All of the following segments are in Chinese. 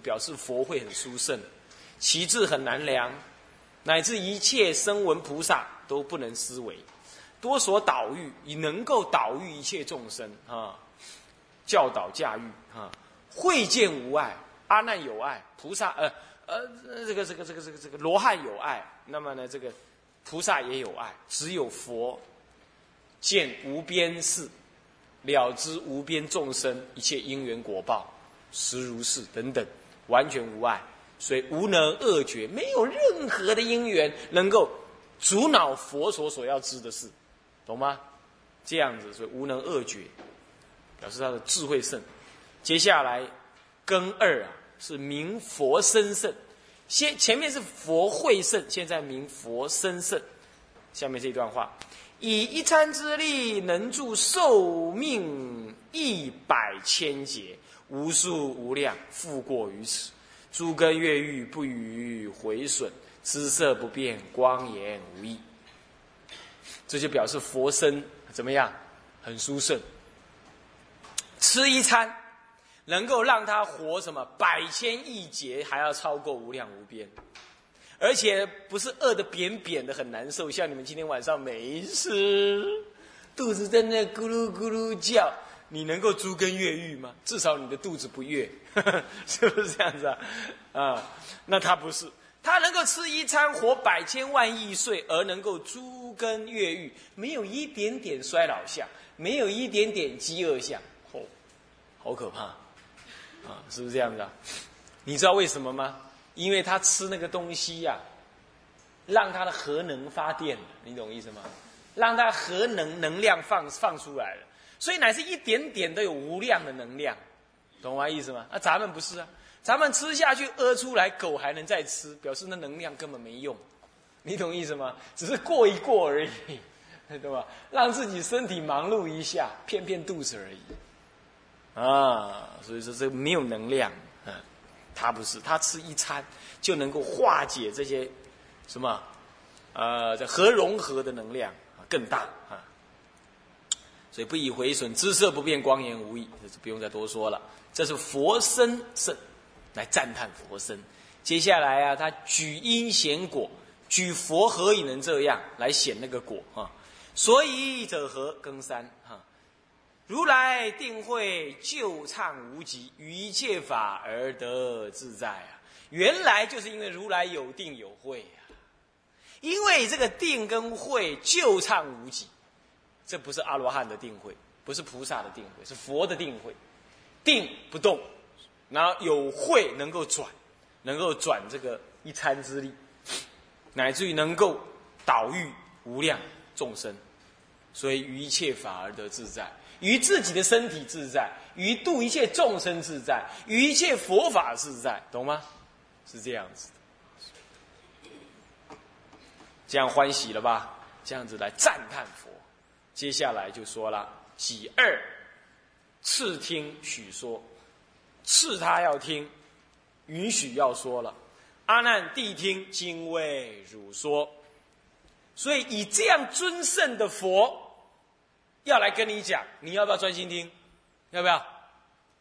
表示佛会很殊胜，其智很难量，乃至一切声闻菩萨都不能思维，多所导育，以能够导育一切众生啊，教导驾驭啊，会见无碍，阿难有爱，菩萨呃呃这个这个这个这个这个罗汉有爱，那么呢这个菩萨也有爱，只有佛见无边事，了知无边众生一切因缘果报，实如是等等。完全无碍，所以无能恶绝，没有任何的因缘能够阻挠佛所所要知的事，懂吗？这样子，所以无能恶绝，表示他的智慧胜。接下来根二啊，是明佛身胜。先前面是佛慧胜，现在明佛身胜。下面这一段话：以一餐之力，能助寿命一百千劫。无数无量，复过于此。诸根越狱，不予毁损；姿色不变，光颜无异。这就表示佛身怎么样？很殊胜。吃一餐，能够让他活什么百千亿劫，还要超过无量无边，而且不是饿得扁扁的，很难受。像你们今天晚上没吃，肚子在那咕噜咕噜叫。你能够诸根越狱吗？至少你的肚子不越，是不是这样子啊？啊，那他不是，他能够吃一餐活百千万亿岁，而能够诸根越狱，没有一点点衰老相，没有一点点饥饿相，哦，好可怕，啊，是不是这样子啊？你知道为什么吗？因为他吃那个东西呀，让他的核能发电，你懂意思吗？让他核能能量放放出来了。所以乃是一点点都有无量的能量，懂我意思吗？啊，咱们不是啊，咱们吃下去屙出来，狗还能再吃，表示那能量根本没用，你懂意思吗？只是过一过而已，对吧？让自己身体忙碌一下，骗骗肚子而已，啊，所以说这没有能量，嗯，他不是，他吃一餐就能够化解这些什么，呃，这核融合的能量更大啊。所以不以毁损，姿色不变，光颜无异，这是不用再多说了。这是佛身胜，来赞叹佛身。接下来啊，他举因显果，举佛何以能这样来显那个果啊？所以者何？更三哈，如来定会救畅无极，于一切法而得自在啊！原来就是因为如来有定有慧啊，因为这个定跟慧救畅无极。这不是阿罗汉的定慧，不是菩萨的定慧，是佛的定慧。定不动，然后有慧能够转，能够转这个一餐之力，乃至于能够导育无量众生。所以于一切法而得自在，于自己的身体自在，于度一切众生自在，于一切佛法自在，懂吗？是这样子的，这样欢喜了吧？这样子来赞叹佛。接下来就说了，己二次听许说，次他要听，允许要说了。阿难谛听，今为汝说。所以以这样尊圣的佛，要来跟你讲，你要不要专心听？要不要？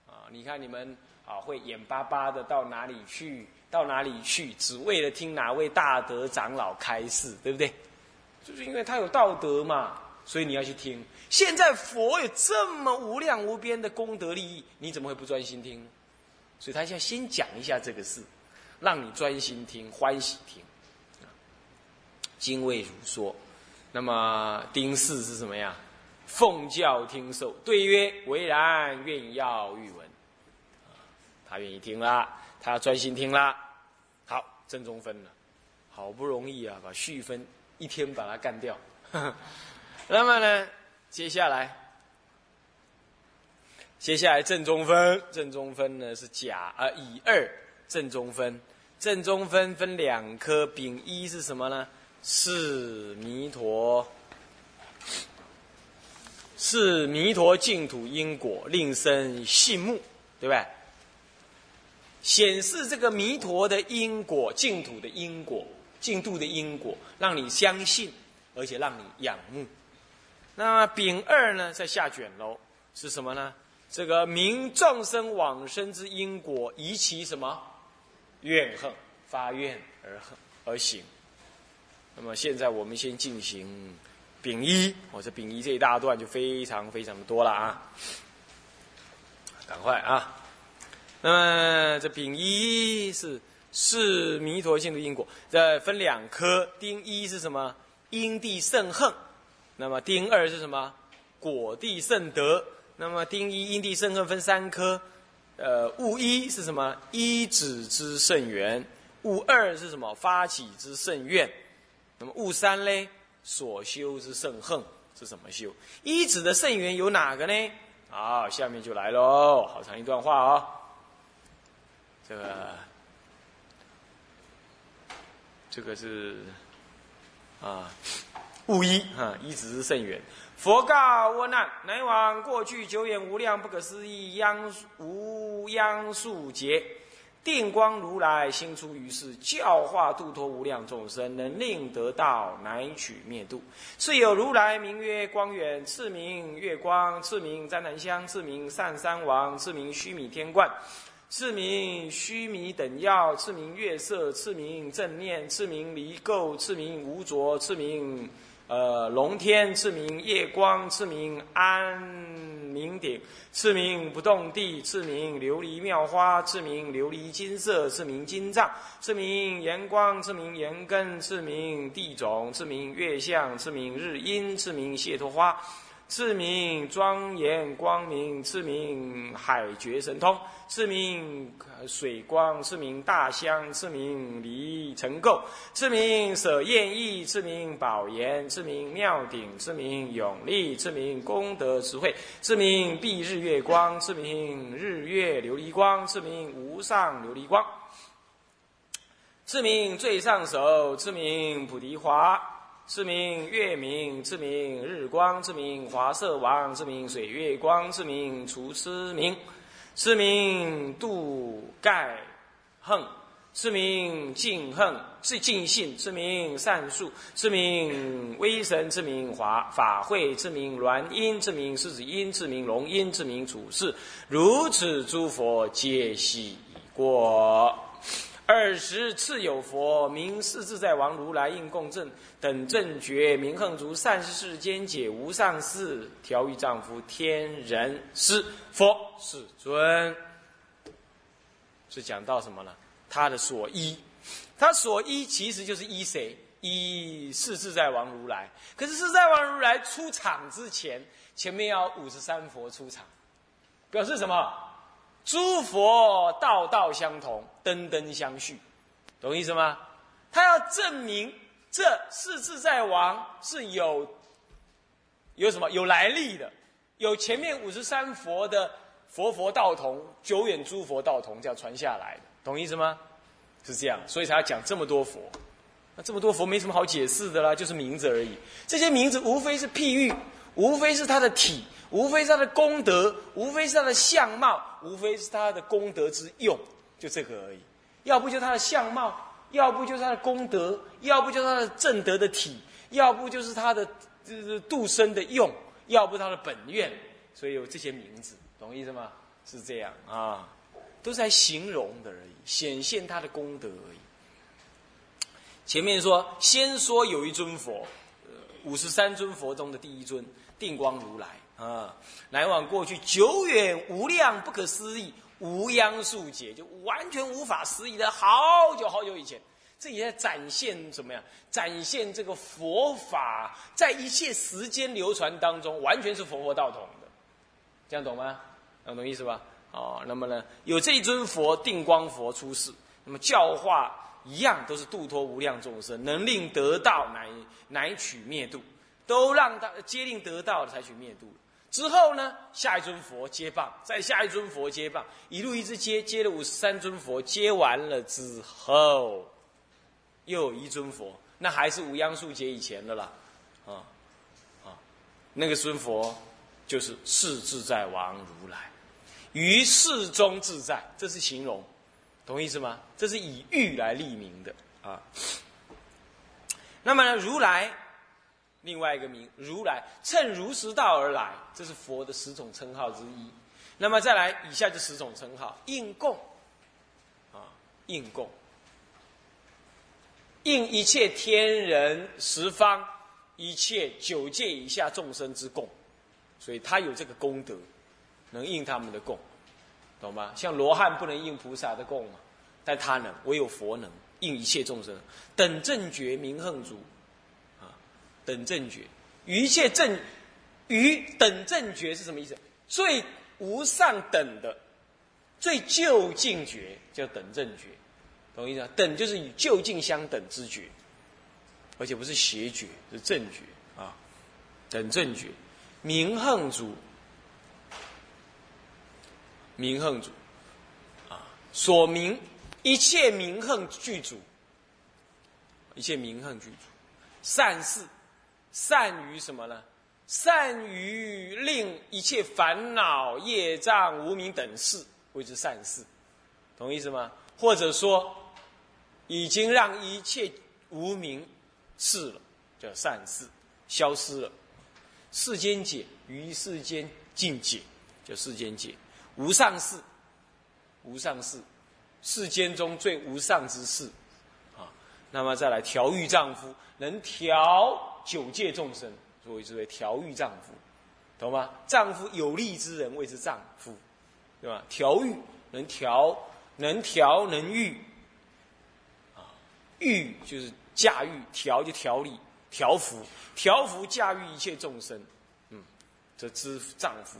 啊，你看你们啊，会眼巴巴的到哪里去？到哪里去？只为了听哪位大德长老开示，对不对？就是因为他有道德嘛。所以你要去听。现在佛有这么无量无边的功德利益，你怎么会不专心听？所以他现在先讲一下这个事，让你专心听，欢喜听。精卫如说，那么丁氏是什么呀？奉教听受，对曰：唯然，愿要欲闻。他愿意听啦，他要专心听啦。好，正中分了，好不容易啊，把续分一天把它干掉。那么呢，接下来，接下来正中分，正中分呢是甲啊乙二正中分，正中分分两颗，丙一是什么呢？是弥陀，是弥陀净土因果，令生信目，对不对？显示这个弥陀的因果，净土的因果，净土的因果，让你相信，而且让你仰慕。那么丙二呢，在下卷喽，是什么呢？这个明众生往生之因果，以其什么怨恨发愿而恨而行。那么现在我们先进行丙一，我这丙一这一大段就非常非常的多了啊，赶快啊！那么这丙一是是弥陀性的因果，这分两科，丁一是什么？因地圣恨。那么丁二是什么？果地圣德。那么丁一因地圣恨分三科，呃，物一是什么？一止之圣缘。物二是什么？发起之圣愿。那么物三嘞？所修之圣恨是怎么修？一止的圣缘有哪个呢？好，下面就来喽，好长一段话哦。这个，这个是啊，物一啊，一止甚远。佛告阿难：乃往过去久远无量不可思议央无央数劫，定光如来心出于世，教化度脱无量众生，能令得道，乃取灭度。是有如来名曰光远，次名月光，次名旃檀香，次名善三王，次名须弥天冠，次名须弥等药，次名月色，次名正念，次名离垢，次名无着，次名。呃，龙天赐名夜光，赐名安明顶，赐名不动地，赐名琉璃妙花，赐名琉璃金色，赐名金藏，赐名炎光，赐名炎根，赐名地种，赐名月相，赐名日阴，赐名谢脱花。赐名庄严光明，赐名海觉神通，赐名水光，赐名大香，赐名离尘垢，赐名舍厌意，赐名宝岩，赐名妙顶，赐名永力，赐名功德智慧，赐名蔽日月光，赐名日月琉璃光，赐名无上琉璃光，赐名最上首，赐名菩提华。是名月明，是名日光，赐名华色王，赐名水月光，赐名除痴明，赐名度盖恨，是名净恨，是净信，是名善术，是名威神，赐名华法会，赐名鸾音，赐名狮子音，赐名龙音，赐名处世，如此诸佛皆悉过。二十次有佛名世自在王如来应供正等正觉名横足善世间解无上士调御丈夫天人师佛世尊，是讲到什么呢？他的所依，他所依其实就是依谁？依世自在王如来。可是世在王如来出场之前，前面要五十三佛出场，表示什么？诸佛道道相同，灯灯相续，懂意思吗？他要证明这四自在王是有有什么有来历的，有前面五十三佛的佛佛道同，久远诸佛道同，这样传下来的，懂意思吗？是这样，所以才要讲这么多佛。那这么多佛没什么好解释的啦，就是名字而已。这些名字无非是譬喻，无非是他的体。无非是他的功德，无非是他的相貌，无非是他的功德之用，就这个而已。要不就他的相貌，要不就是他的功德，要不就是他的正德的体，要不就是他的就是度生的用，要不他的本愿。所以有这些名字，懂意思吗？是这样啊，都是在形容的而已，显现他的功德而已。前面说，先说有一尊佛，五十三尊佛中的第一尊定光如来。啊，来往过去久远无量不可思议无央数劫，就完全无法思议的好久好久以前，这也在展现怎么样？展现这个佛法在一切时间流传当中，完全是佛佛道统的，这样懂吗？能懂意思吧？哦，那么呢，有这一尊佛定光佛出世，那么教化一样都是度脱无量众生，能令得道，乃乃取灭度，都让他皆令得道才取灭度。之后呢，下一尊佛接棒，再下一尊佛接棒，一路一直接，接了五十三尊佛，接完了之后，又有一尊佛，那还是无央数劫以前的啦，啊啊，那个尊佛就是世自在王如来，于世中自在，这是形容，懂意思吗？这是以喻来立名的啊。那么呢，如来。另外一个名如来，乘如实道而来，这是佛的十种称号之一。那么再来，以下这十种称号：应供，啊，应供，应一切天人十方一切九界以下众生之供，所以他有这个功德，能应他们的供，懂吗？像罗汉不能应菩萨的供嘛，但他能，唯有佛能应一切众生。等正觉明恒足，等正觉，一切正，于等正觉是什么意思？最无上等的，最就近觉叫等正觉，懂意思啊？等就是与就近相等之觉，而且不是邪觉，是正觉。啊。等正觉，明恒主，明恒主，啊，所明一切明恒具足，一切明恒具足，善事，善于什么呢？善于令一切烦恼、业障、无名等事谓之善事，懂意思吗？或者说，已经让一切无名事了，叫善事，消失了。世间解于世间尽解，叫世间解。无上事，无上事，世间中最无上之事啊。那么再来调御丈夫，能调九界众生。所谓之为调御丈夫，懂吗？丈夫有力之人谓之丈夫，对吧？调御能调，能调能御，啊，御就是驾驭，调就调理，调服，调服驾驭一切众生，嗯，这之丈夫，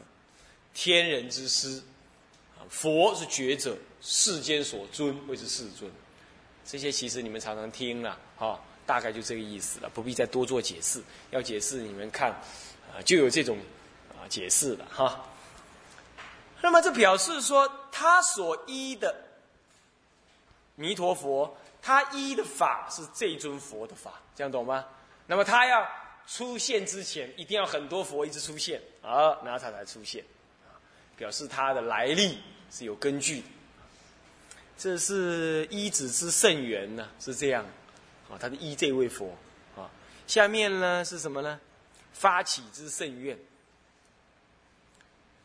天人之师，啊，佛是觉者，世间所尊谓之世尊，这些其实你们常常听了，哈。大概就这个意思了，不必再多做解释。要解释，你们看，啊，就有这种啊解释了哈。那么这表示说，他所依的弥陀佛，他依的法是这尊佛的法，这样懂吗？那么他要出现之前，一定要很多佛一直出现啊，然后他才出现，表示他的来历是有根据的。这是依子之圣缘呢，是这样。啊，他是依这位佛啊。下面呢是什么呢？发起之圣愿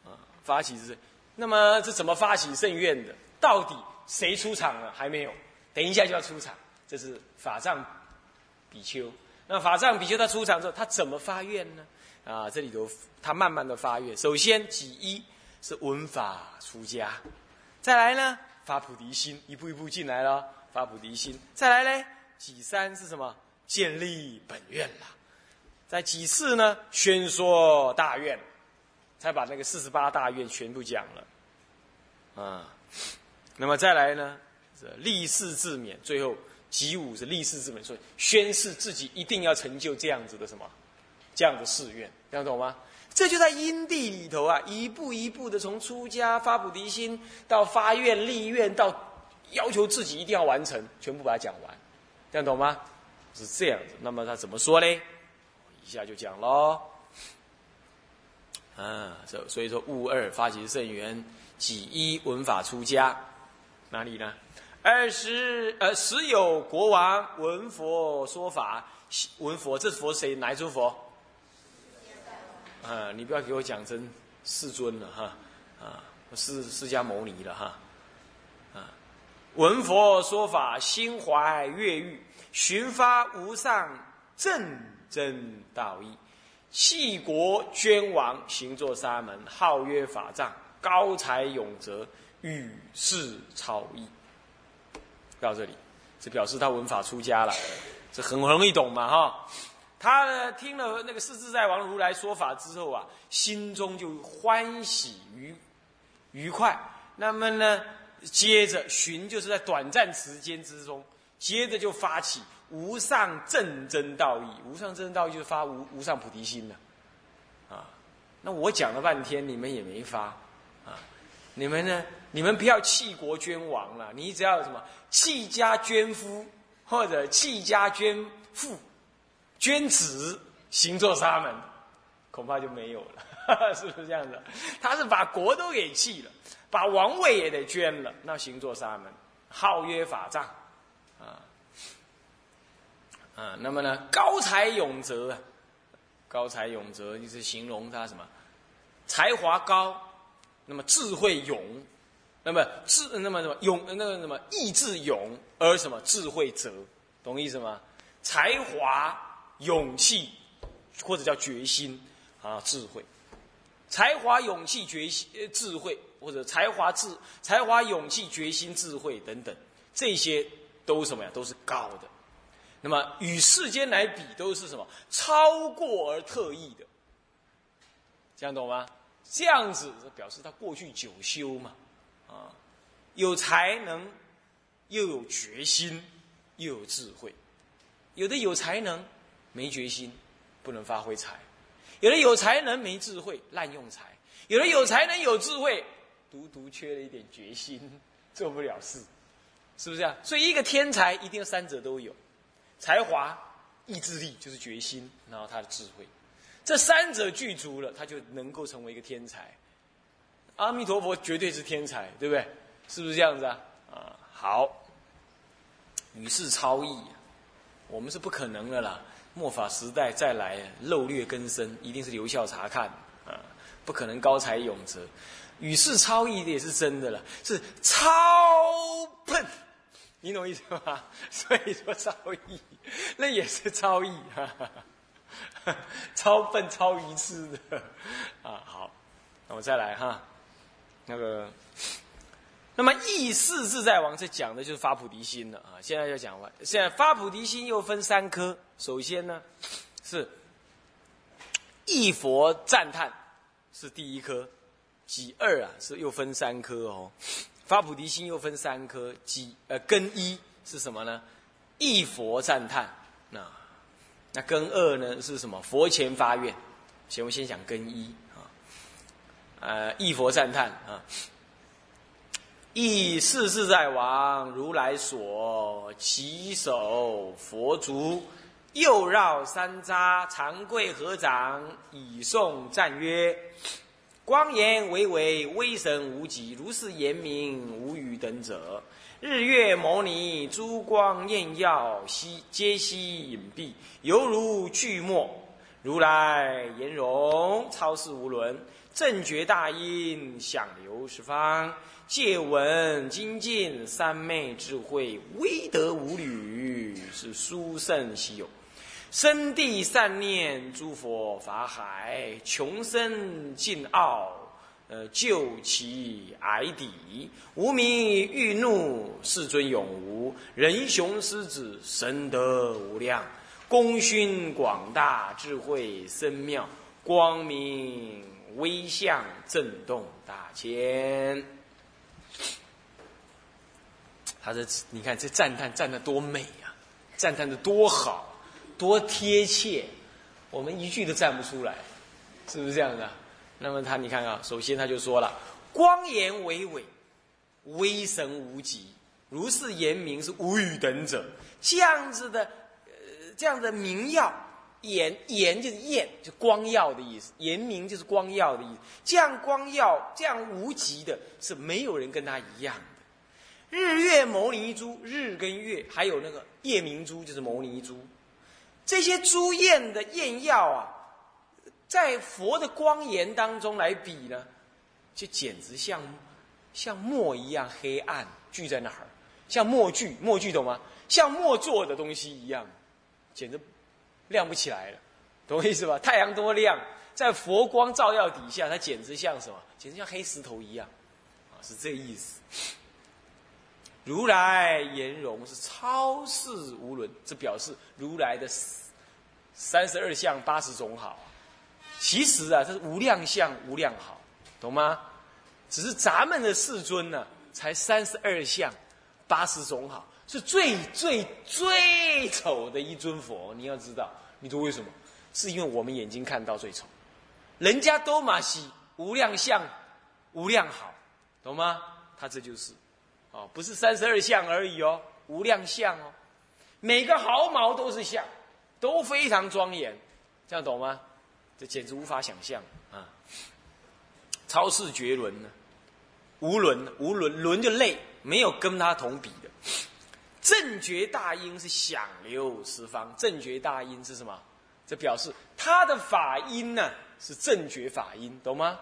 啊，发起之。那么这怎么发起圣愿的？到底谁出场了？还没有，等一下就要出场。这是法藏比丘。那法藏比丘他出场之后，他怎么发愿呢？啊，这里头他慢慢的发愿。首先己一是闻法出家，再来呢发菩提心，一步一步进来了，发菩提心。再来呢？几三是什么？建立本愿了。在几次呢？宣说大愿，才把那个四十八大愿全部讲了。啊，那么再来呢？是立誓自勉。最后几五是立誓自勉，所以宣誓自己一定要成就这样子的什么？这样的誓愿，这样懂吗？这就在因地里头啊，一步一步的从出家发菩提心，到发愿立愿，到要求自己一定要完成，全部把它讲完。这样懂吗？是这样子。那么他怎么说呢？一下就讲喽。啊，这所以说悟二发起圣缘，己一闻法出家，哪里呢？二十呃，时有国王闻佛说法，闻佛，这佛谁？哪一尊佛？啊，你不要给我讲成世尊了哈，啊，释释迦牟尼了哈。闻佛说法，心怀悦欲，寻发无上正真道义，弃国捐王，行作沙门，号曰法藏，高才永泽，与世超逸。到这里，这表示他闻法出家了，这很容易懂嘛哈。他呢听了那个世自在王如来说法之后啊，心中就欢喜愉愉快。那么呢？接着寻就是在短暂时间之中，接着就发起无上正真道义。无上正真道义就是发无无上菩提心了，啊，那我讲了半天，你们也没发，啊，你们呢？你们不要弃国捐王了，你只要什么弃家捐夫或者弃家捐父、捐子，行作沙门，恐怕就没有了，是不是这样的？他是把国都给弃了。把王位也得捐了，那行作沙门，号曰法藏，啊，啊，那么呢，高才永泽，高才永泽就是形容他什么，才华高，那么智慧勇，那么智那么什么勇那个什么意志勇而什么智慧泽，懂意思吗？才华、勇气，或者叫决心啊，智慧。才华、勇气、决心、智慧，或者才华、智、才华、勇气、决心、智慧等等，这些都什么呀？都是高的。那么与世间来比，都是什么？超过而特异的。这样懂吗？这样子表示他过去久修嘛，啊，有才能，又有决心，又有智慧。有的有才能，没决心，不能发挥才。有的有才能没智慧，滥用才；有的有才能有智慧，独独缺了一点决心，做不了事，是不是啊？所以一个天才一定三者都有：才华、意志力就是决心，然后他的智慧，这三者具足了，他就能够成为一个天才。阿弥陀佛绝对是天才，对不对？是不是这样子啊？啊，好，与世超异，我们是不可能的啦。末法时代再来，漏略根深，一定是留校察看啊！不可能高才永泽，与世超异的也是真的了，是超笨，你懂意思吗？所以说超异，那也是超异，超笨、超愚痴的啊！好，那我再来哈，那个。那么意识自在王这讲的就是发菩提心了啊！现在要讲完，现在发菩提心又分三科。首先呢，是一佛赞叹是第一科，己二啊是又分三科哦。发菩提心又分三科，己呃根一是什么呢？意佛赞叹那那根二呢是什么？佛前发愿。先我先讲根一啊，呃意佛赞叹啊。亦世世在王如来所，起手佛足，右绕三匝，长跪合掌，以颂赞曰：光颜巍巍，威神无极，如是言明，无与等者。日月摩尼，珠光艳耀，悉皆悉隐蔽，犹如巨墨。如来颜容超世无伦，正觉大音响流十方。借闻精进三昧智慧，威德无侣，是殊胜稀有。生地善念诸佛法海，穷生尽奥，呃，救其矮底。无名欲怒，世尊永无。人雄狮子，神德无量。功勋广大，智慧深妙，光明威相，震动大千。他这，你看这赞叹赞的多美呀，赞叹的多好，多贴切，我们一句都站不出来，是不是这样的？那么他，你看啊，首先他就说了：“光颜巍巍，威神无极，如是言明是无与等者。”这样子的，呃，这样的明耀，言言就是艳，就光耀的意思；言明就是光耀的意思。这样光耀，这样无极的，是没有人跟他一样的。日月牟尼珠，日跟月，还有那个夜明珠，就是牟尼珠。这些珠焰的焰耀啊，在佛的光颜当中来比呢，就简直像像墨一样黑暗，聚在那儿，像墨具，墨具懂吗？像墨做的东西一样，简直亮不起来了，懂我意思吧？太阳多亮，在佛光照耀底下，它简直像什么？简直像黑石头一样，啊，是这意思。如来颜容是超世无伦，这表示如来的三十二相八十种好。其实啊，这是无量相无量好，懂吗？只是咱们的世尊呢，才三十二相八十种好，是最最最丑的一尊佛。你要知道，你说为什么？是因为我们眼睛看到最丑，人家都马西无量相无量好，懂吗？他这就是。哦，不是三十二相而已哦，无量相哦，每个毫毛都是相，都非常庄严，这样懂吗？这简直无法想象啊！超世绝伦呢，无伦无伦伦就累，没有跟他同比的。正觉大音是响流十方，正觉大音是什么？这表示他的法音呢是正觉法音，懂吗？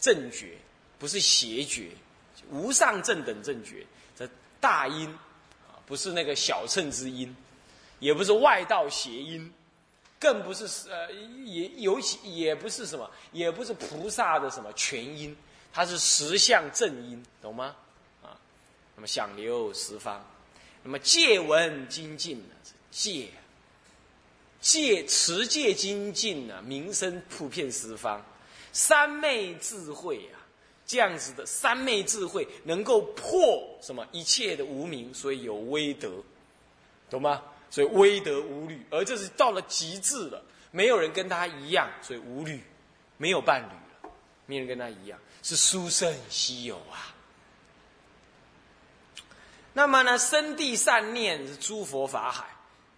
正觉不是邪觉，无上正等正觉，这大音啊，不是那个小乘之音，也不是外道邪音，更不是呃，也尤其也不是什么，也不是菩萨的什么全音，它是实相正音，懂吗？啊，那么想流十方，那么戒闻精进呢？戒戒持戒精进呢？名声普遍十方，三昧智慧啊，这样子的三昧智慧能够破什么一切的无明，所以有威德，懂吗？所以威德无虑，而这是到了极致了，没有人跟他一样，所以无虑，没有伴侣了，没人跟他一样，是殊胜稀有啊。那么呢，生地善念是诸佛法海，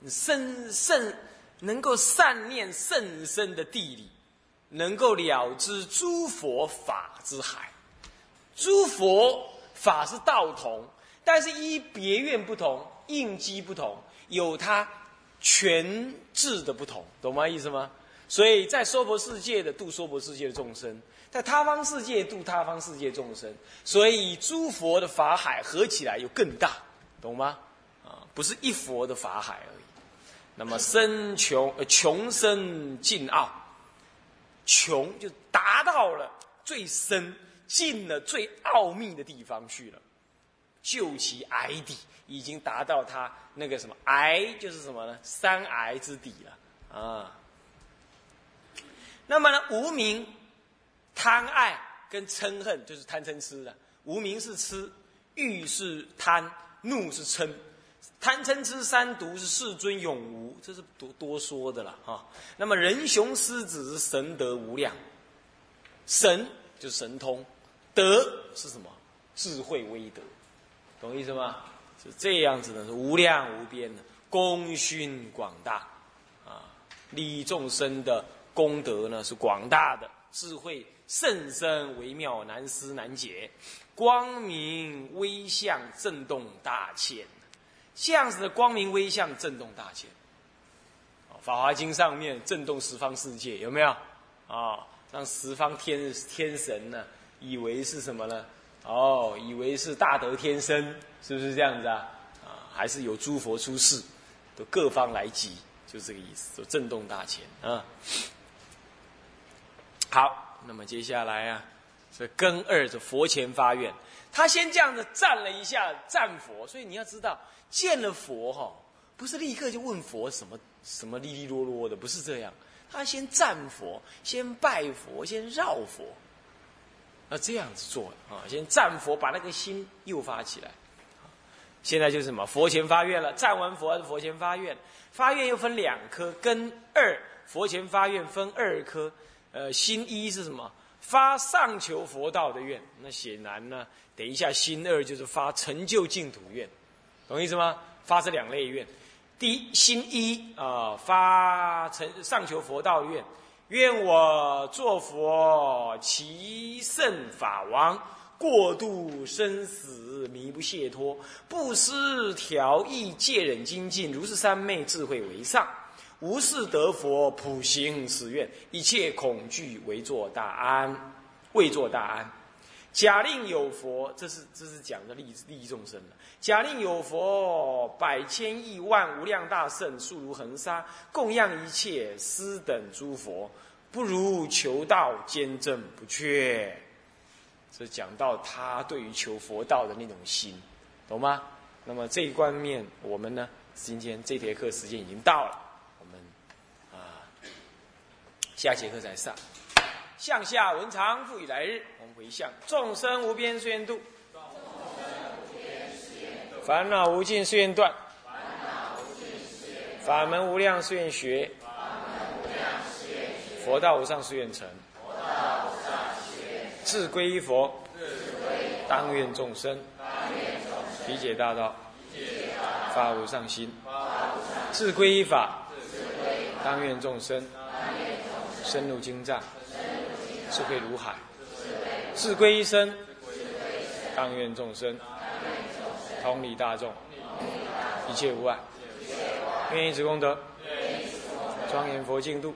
生圣能够善念甚深的地理，能够了知诸佛法之海。诸佛法是道同，但是依别院不同，应机不同。有它全智的不同，懂吗？意思吗？所以在娑婆世界的度娑婆世界的众生，在他方世界度他方世界众生，所以诸佛的法海合起来又更大，懂吗？啊，不是一佛的法海而已。那么深穷呃穷深尽奥，穷就达到了最深，进了最奥秘的地方去了，救其矮底。已经达到他那个什么癌，就是什么呢？三癌之底了啊。那么呢，无名、贪爱跟嗔恨，就是贪嗔痴的。无名是痴，欲是贪，怒是嗔。贪嗔痴三毒是世尊永无，这是多多说的了哈。那么人雄狮子是神德无量，神就神通，德。是什么？智慧威德，懂意思吗？是这样子的，是无量无边的功勋广大，啊，利益众生的功德呢是广大的，智慧甚深微妙难思难解，光明微相震动大千，这样子的光明微相震动大千，《法华经》上面震动十方世界有没有？啊，让十方天天神呢以为是什么呢？哦，以为是大德天生，是不是这样子啊？啊，还是有诸佛出世，都各方来集，就这个意思，就震动大千啊。好，那么接下来啊，这根二的佛前发愿，他先这样子站了一下，赞佛。所以你要知道，见了佛哈，不是立刻就问佛什么什么哩哩啰啰的，不是这样。他先赞佛，先拜佛，先绕佛。那这样子做啊，先赞佛，把那个心诱发起来。现在就是什么？佛前发愿了，赞完佛还是佛前发愿？发愿又分两颗，跟二。佛前发愿分二颗，呃，心一是什么？发上求佛道的愿。那显然呢，等一下心二就是发成就净土愿，懂意思吗？发这两类愿。第一，心一啊，发成上求佛道愿。愿我作佛，其圣法王，过度生死，弥不解脱，不思调意，戒忍精进，如是三昧智慧为上，无事得佛，普行此愿，一切恐惧为作大安，为作大安。假令有佛，这是这是讲的利利益众生了。假令有佛，百千亿万无量大圣，数如恒沙，供养一切师等诸佛，不如求道坚正不缺。这讲到他对于求佛道的那种心，懂吗？那么这一方面，我们呢，今天这节课时间已经到了，我们啊，下节课再上。向下文长复以来日，我们回向。众生无边誓愿度，烦恼无尽誓愿断，法门无量誓愿学，佛道无上誓愿成，自归依佛，当愿众生。理解大道，发无上心，自归依法，当愿众生。深入经藏。智慧如海，智归一生，当愿众生。同理大众，一切无碍，愿以此功德，庄严佛净土，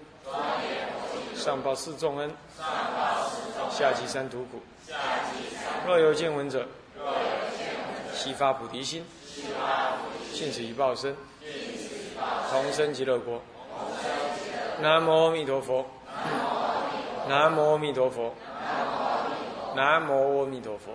上报四重恩，下济三途苦。若有见闻者，悉发菩提心，尽此一报身，同生极乐国。南无阿弥陀佛。南无阿弥陀佛。南无阿弥陀佛。